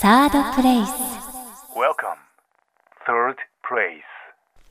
サードプレイス Welcome, third place.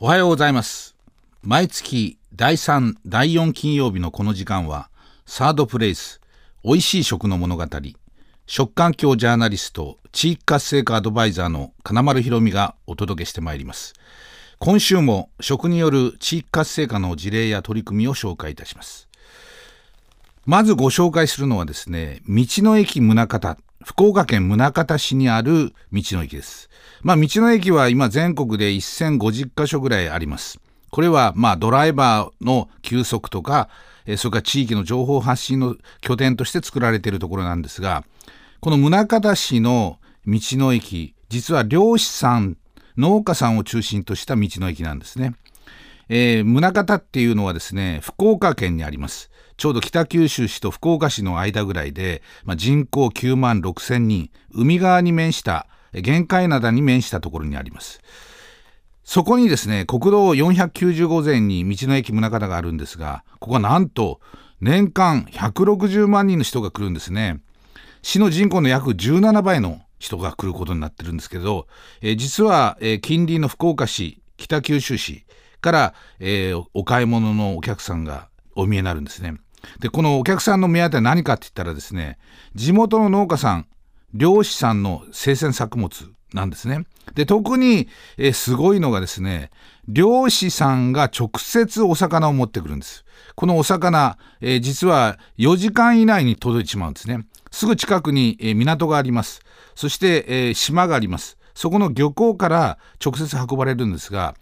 おはようございます。毎月第3第4金曜日のこの時間はサードプレイス美味しい食の物語食環境ジャーナリスト地域活性化アドバイザーの金丸ひろみがお届けしてまいります。今週も食による地域活性化の事例や取り組みを紹介いたします。まずご紹介するのはですね道の駅宗像福岡県宗像市にある道の駅です。まあ、道の駅は今全国で1050カ所ぐらいあります。これはまあドライバーの休息とか、それから地域の情報発信の拠点として作られているところなんですが、この宗像市の道の駅、実は漁師さん、農家さんを中心とした道の駅なんですね。えー、宗像っていうのはですね、福岡県にあります。ちょうど北九州市と福岡市の間ぐらいで、まあ、人口9万6千人、海側に面した、玄界灘に面したところにあります。そこにですね、国道490号線に道の駅宗像があるんですが、ここはなんと年間160万人の人が来るんですね。市の人口の約17倍の人が来ることになってるんですけど、えー実は、えー近隣の福岡市、北九州市から、えーお買い物のお客さんがお見えになるんですね。で、このお客さんの目当ては何かって言ったらですね、地元の農家さん、漁師さんの生鮮作物なんですね。で、特に、えすごいのがですね、漁師さんが直接お魚を持ってくるんです。このお魚、え実は4時間以内に届いてしまうんですね。すぐ近くに、え港があります。そして、え島があります。そこの漁港から直接運ばれるんですが、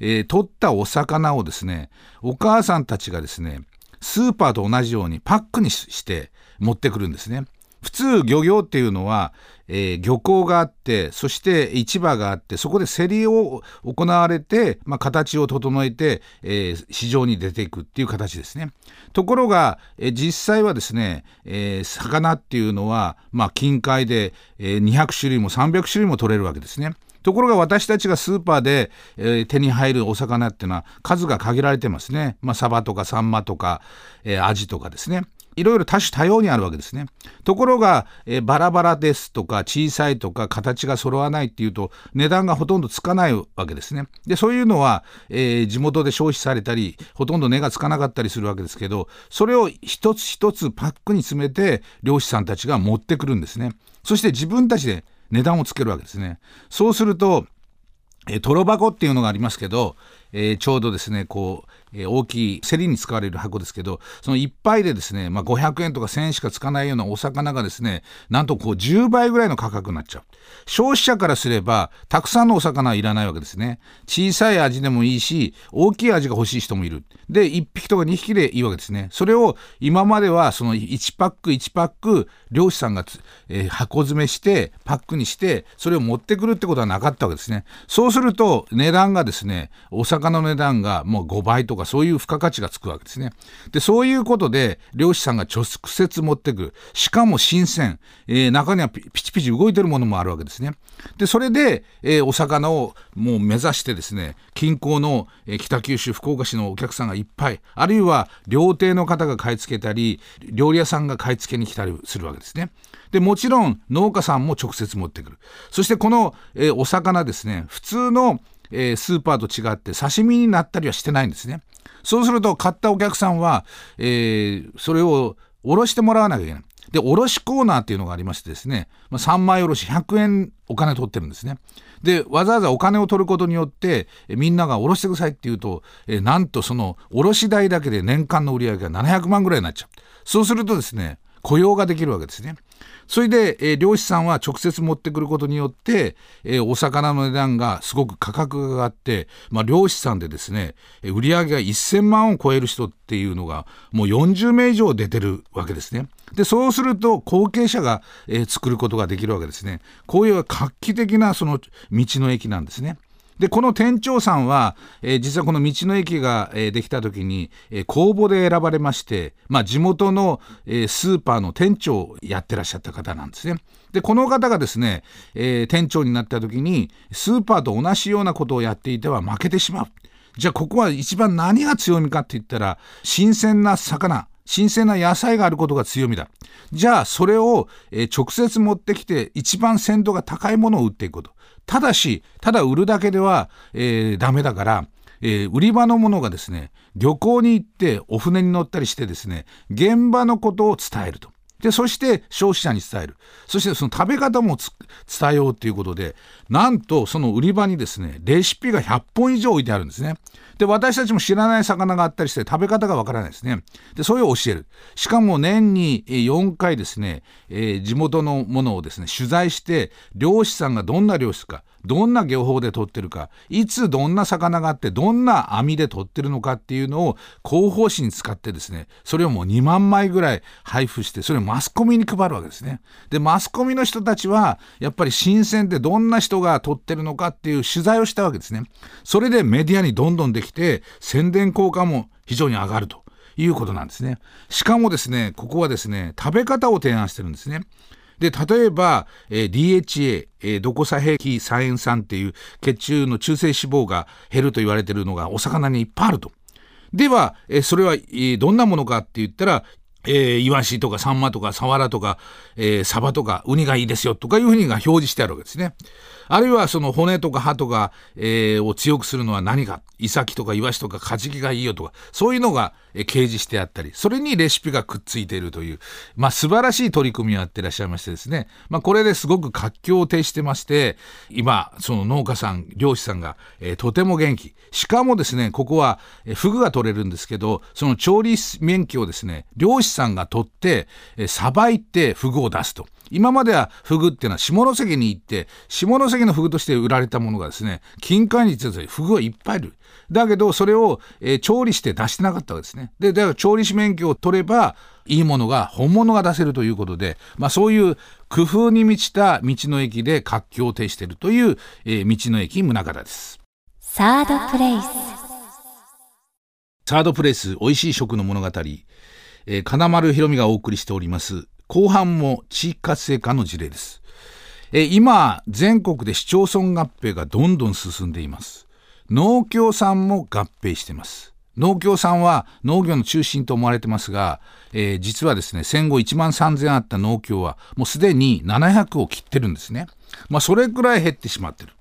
えー取ったお魚をですね、お母さんたちがですね、スーパーと同じようにパックにして持ってくるんですね。普通漁業っていうのは、えー漁港があってそして市場があってそこで競りを行われて、まあ、形を整えて、えー市場に出ていくっていう形ですね。ところが、えー実際はですね、え魚っていうのは、まあ、近海で、え200種類も300種類も取れるわけですね。ところが私たちがスーパーで、えー手に入るお魚っていうのは数が限られてますね。まあ、サバとかサンマとか、えーアジとかですね。いろいろ多種多様にあるわけですね。ところが、えーバラバラですとか小さいとか形が揃わないっていうと値段がほとんどつかないわけですね。でそういうのは、えー地元で消費されたりほとんど値がつかなかったりするわけですけどそれを一つ一つパックに詰めて漁師さんたちが持ってくるんですね。そして自分たちで値段をつけるわけですね。そうするとえートロ箱っていうのがありますけど、えーちょうどですねこう、えー大きい競りに使われる箱ですけどその一杯でですね、まあ、500円とか1000円しかつかないようなお魚がですねなんとこう10倍ぐらいの価格になっちゃう。消費者からすればたくさんのお魚はいらないわけですね。小さい味でもいいし大きい味が欲しい人もいる。で1匹とか2匹でいいわけですね。それを今まではその1パック1パック漁師さんが、えー箱詰めしてパックにしてそれを持ってくるってことはなかったわけですね。そうすると値段がですねお魚の値段がもう5倍とかそういう付加価値がつくわけですね。でそういうことで漁師さんが直接持ってくるしかも新鮮、えー中にはピチピチ動いてるものもあるわけですね。でそれで、えーお魚をもう目指してですね近郊の、えー北九州福岡市のお客さんがいっぱいあるいは料亭の方が買い付けたり料理屋さんが買い付けに来たりするわけですね。でもちろん農家さんも直接持ってくる。そしてこの、えーお魚ですね普通の、えースーパーと違って刺身になったりはしてないんですね。そうすると買ったお客さんは、えーそれをおろしてもらわなきゃいけない。で卸コーナーっていうのがありましてですね、まあ、3枚おろし100円お金取ってるんですね。でわざわざお金を取ることによってえみんながおろしてくださいって言うとえなんとその卸代だけで年間の売り上げが700万ぐらいになっちゃう。そうするとですね雇用ができるわけですねそれで、えー漁師さんは直接持ってくることによって、えーお魚の値段がすごく価格が上がって、まあ、漁師さんでですねえ売り上げが1000万を超える人っていうのがもう40名以上出てるわけですね。でそうすると後継者が、えー作ることができるわけですね。こういう画期的なその道の駅なんですね。でこの店長さんは、えー実はこの道の駅が、えーできた時に、えー公募で選ばれまして、まあ、地元の、えースーパーの店長をやってらっしゃった方なんですね。でこの方がですね、えー店長になった時にスーパーと同じようなことをやっていては負けてしまう。じゃあここは一番何が強みかって言ったら新鮮な魚新鮮な野菜があることが強みだ。じゃあそれを、えー、直接持ってきて一番鮮度が高いものを売っていくこと。ただし、ただ売るだけでは、えー、ダメだから、えー、売り場のものがですね、漁港に行ってお船に乗ったりしてですね、現場のことを伝えると。で、そして消費者に伝える。そしてその食べ方も伝えようということで、なんとその売り場にですね、レシピが100本以上置いてあるんですね。で、私たちも知らない魚があったりして食べ方がわからないですね。で、それを教える。しかも年に4回ですね、えー、地元のものをですね、取材して、漁師さんがどんな漁師か、どんな漁法で取ってるか、いつどんな魚があって、どんな網で取ってるのかっていうのを広報誌に使ってですね、それをもう2万枚ぐらい配布して、それをマスコミに配るわけですね。で、マスコミの人たちは、やっぱり新鮮でどんな人が取ってるのかっていう取材をしたわけですね。それでメディアにどんどんできて、宣伝効果も非常に上がると。いうことなんですね。しかもですね、ここはですね、食べ方を提案してるんですね。で、例えば、えー、DHA、えー、ドコサヘキサエン酸っていう血中の中性脂肪が減ると言われてるのがお魚にいっぱいあると。では、えー、それは、えー、どんなものかって言ったら、えー、イワシとかサンマとかサワラとか、えー、サバとかウニがいいですよとかいうふうにが表示してあるわけですね。あるいはその骨とか歯とか、えー、を強くするのは何か、イサキとかイワシとかカジキがいいよとか、そういうのが、えー、掲示してあったり、それにレシピがくっついているという、まあ素晴らしい取り組みをやってらっしゃいましてですね、まあこれですごく活況を呈してまして、今、その農家さん、漁師さんが、えー、とても元気。しかもですね、ここは、えー、フグが取れるんですけど、その調理免許をですね、漁師さんが取って、えー、さばいてフグを出すと。今まではフグっていうのは下関に行って下関のフグとして売られたものがですね近海に行ってフグはいっぱいいる。だけどそれを、えー、調理して出してなかったわけですね。でだから調理師免許を取ればいいものが本物が出せるということで、まあ、そういう工夫に満ちた道の駅で活況を呈しているという、えー、道の駅宗像です。サードプレイス。サードプレイス美味しい食の物語、えー、金丸ひろみがお送りしております後半も地域活性化の事例です。え今、全国で市町村合併がどんどん進んでいます。農協さんも合併しています。農協さんは農業の中心と思われてますが、えー、実はですね、戦後1万3000あった農協はもうすでに700を切ってるんですね。まあ、それくらい減ってしまってる。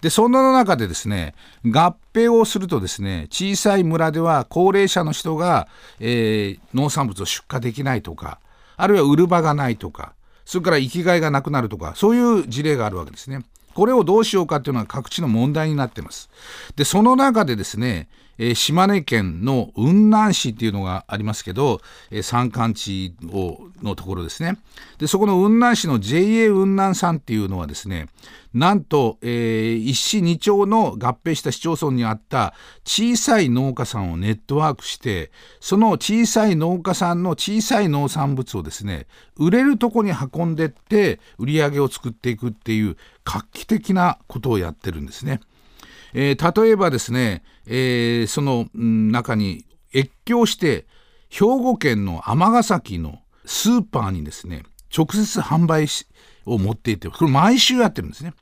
で、そんな中でですね、合併をするとですね、小さい村では高齢者の人が、えー、農産物を出荷できないとか、あるいは売る場がないとか、それから生きがいがなくなるとか、そういう事例があるわけですね。これをどうしようかっていうのは各地の問題になってます。で、その中でですね、え、島根県の雲南市っていうのがありますけど、え、山間地をのところですねでそこの雲南市の JA 雲南さんっていうのはですねなんと、えー、一市二町の合併した市町村にあった小さい農家さんをネットワークしてその小さい農家さんの小さい農産物をですね売れるとこに運んでって売り上げを作っていくっていう画期的なことをやってるんですね。えー、例えばですね、えー、その中に越境して兵庫県の尼崎のスーパーにですね直接販売を持っていてこれ毎週やってるんですね。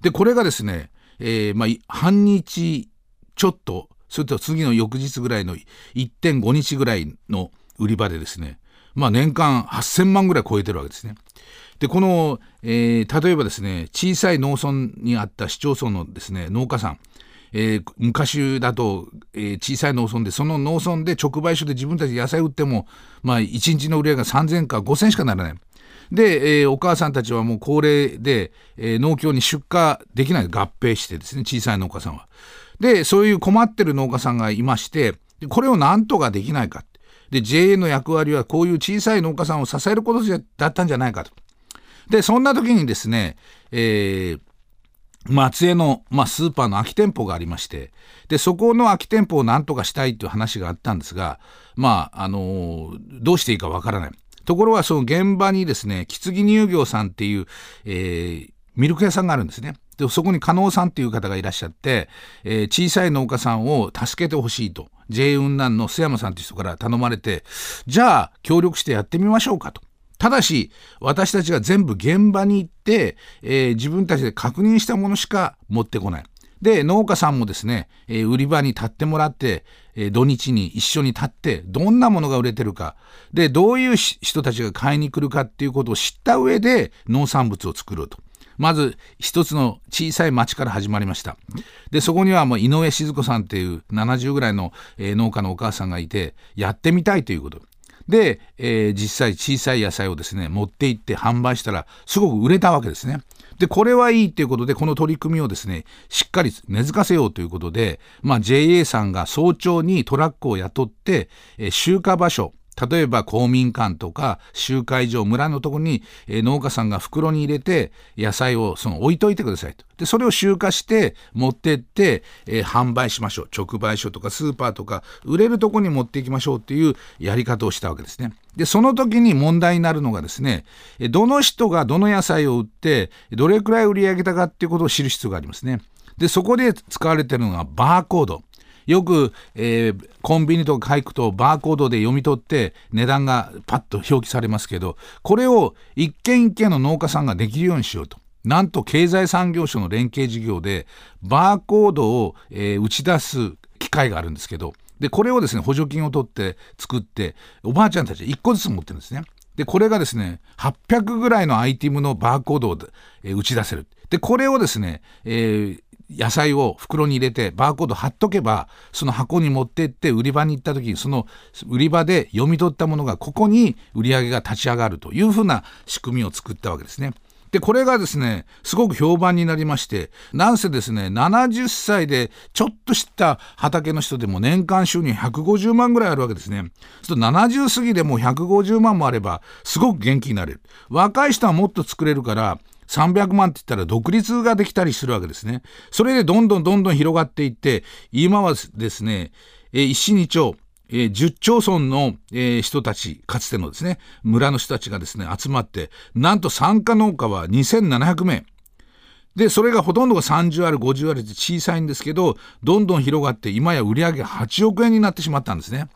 でこれがですね、えー、まあ、半日ちょっとそれと次の翌日ぐらいの1.5日ぐらいの売り場でですねまあ年間8000万ぐらい超えてるわけですね。でこの、えー、例えばですね小さい農村にあった市町村のですね農家さんえー、昔だと、えー、小さい農村でその農村で直売所で自分たち野菜売っても、まあ、1日の売り上げが3000か5000しかならない。で、えー、お母さんたちはもう高齢で、えー、農協に出荷できない合併してですね小さい農家さんは。でそういう困ってる農家さんがいましてこれをなんとかできないかで JA の役割はこういう小さい農家さんを支えることだったんじゃないかと。で、そんな時にですね、えー、松江の、まあ、スーパーの空き店舗がありまして、で、そこの空き店舗を何とかしたいという話があったんですが、まあ、あのー、どうしていいかわからない。ところが、その現場にですね、木継乳業さんっていう、えー、ミルク屋さんがあるんですね。で、そこに加納さんっていう方がいらっしゃって、えー、小さい農家さんを助けてほしいと、J 雲南の須山さんという人から頼まれて、じゃあ、協力してやってみましょうかと。ただし、私たちが全部現場に行って、えー、自分たちで確認したものしか持ってこない。で、農家さんもですね、えー、売り場に立ってもらって、えー土日に一緒に立ってどんなものが売れてるかでどういう人たちが買いに来るかっていうことを知った上で農産物を作ろうと。まず一つの小さい町から始まりました。で、そこにはもう井上静子さんっていう70ぐらいの、農家のお母さんがいて、やってみたいということ。で、えー実際小さい野菜をですね、持って行って販売したら、すごく売れたわけですね。で、これはいいということで、この取り組みをですね、しっかり根付かせようということで、まあ JA さんが早朝にトラックを雇って、えー集荷場所、例えば公民館とか集会場村のとこに、えー農家さんが袋に入れて野菜をその置いといてくださいと。でそれを集荷して持ってって、えー販売しましょう。直売所とかスーパーとか売れるとこに持っていきましょうっていうやり方をしたわけですね。でその時に問題になるのがですねどの人がどの野菜を売ってどれくらい売り上げたかっていうことを知る必要がありますね。でそこで使われてるのがバーコード。よく、えーコンビニとか行くとバーコードで読み取って値段がパッと表記されますけどこれを一軒一軒の農家さんができるようにしようと。なんと経済産業省の連携事業でバーコードを、えー打ち出す機会があるんですけどでこれをですね補助金を取って作っておばあちゃんたち1個ずつ持ってるんですね。でこれがですね800ぐらいのアイテムのバーコードを、えー打ち出せる。でこれをですね、えー野菜を袋に入れてバーコード貼っとけばその箱に持ってって売り場に行った時にその売り場で読み取ったものがここに売り上げが立ち上がるというふうな仕組みを作ったわけですね。でこれがですねすごく評判になりましてなんせですね70歳でちょっと知った畑の人でも年間収入150万ぐらいあるわけですね。すると70過ぎでもう150万もあればすごく元気になれる。若い人はもっと作れるから300万って言ったら独立ができたりするわけですね。それでどんどんどんどん広がっていって今はですね、えー一市二町えー10町村の、えー人たちかつてのですね村の人たちがですね集まってなんと参加農家は2700名でそれがほとんどが30ある50あるって小さいんですけどどんどん広がって今や売り上げ8億円になってしまったんですね。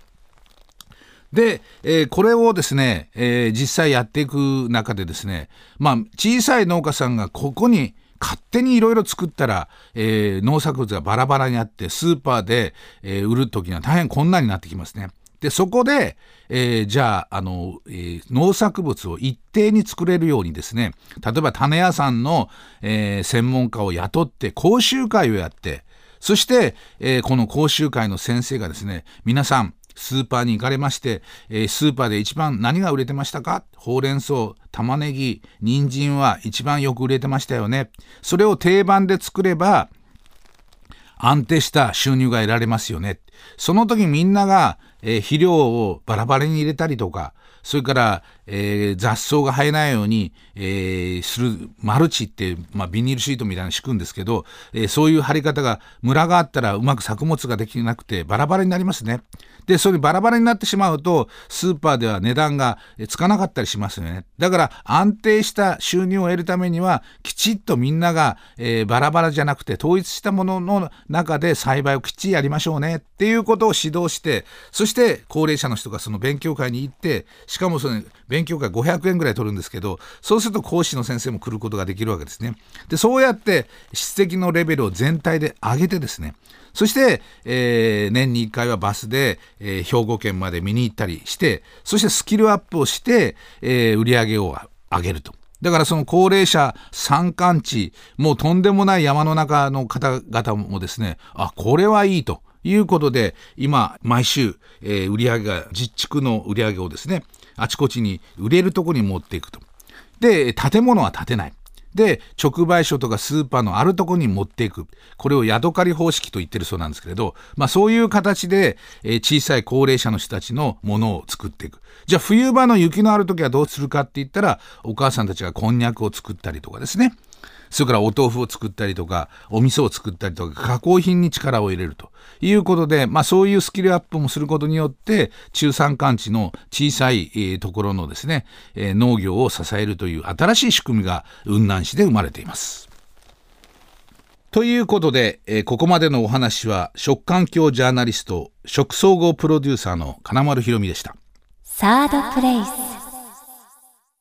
で、えーこれをですね、えー実際やっていく中でですね、まあ、小さい農家さんがここに勝手にいろいろ作ったら、えー農作物がバラバラにあってスーパーで、えー売る時には大変困難になってきますね。でそこで、えーじゃああの、えー農作物を一定に作れるようにですね例えば種屋さんの、えー専門家を雇って講習会をやってそして、えーこの講習会の先生がですね皆さんスーパーに行かれまして、えースーパーで一番何が売れてましたか？ほうれん草、玉ねぎ、人参は一番よく売れてましたよね。それを定番で作れば、安定した収入が得られますよね。その時みんなが、えー肥料をバラバラに入れたりとか、それから、えー雑草が生えないように、えーするマルチって、まあ、ビニールシートみたいなの敷くんですけど、えーそういう貼り方がムラがあったらうまく作物ができなくてバラバラになりますね。でそれバラバラになってしまうとスーパーでは値段がつかなかったりしますよね。だから安定した収入を得るためにはきちっとみんなが、えーバラバラじゃなくて統一したものの中で栽培をきっちりやりましょうねっていうことを指導してそしてして高齢者の人がその勉強会に行ってしかもその勉強会500円ぐらい取るんですけどそうすると講師の先生も来ることができるわけですね。でそうやって質的のレベルを全体で上げてですねそして、えー年に1回はバスで、えー兵庫県まで見に行ったりしてそしてスキルアップをして、えー売り上げを上げると。だからその高齢者山間地もうとんでもない山の中の方々もですねあこれはいいということで今毎週、えー売り上げが実地区の売り上げをですねあちこちに売れるとこに持っていくと。で建物は建てない。で直売所とかスーパーのあるとこに持っていくこれをヤドカリ方式と言ってるそうなんですけれど、まあ、そういう形で、えー小さい高齢者の人たちのものを作っていくじゃあ冬場の雪のある時はどうするかって言ったらお母さんたちがこんにゃくを作ったりとかですねそれからお豆腐を作ったりとかお味噌を作ったりとか加工品に力を入れるということで、まあ、そういうスキルアップもすることによって中山間地の小さい、ところのですね、え農業を支えるという新しい仕組みが雲南市で生まれています。ということで、えここまでのお話は食環境ジャーナリスト食総合プロデューサーの金丸ひろみでした。サードプレイス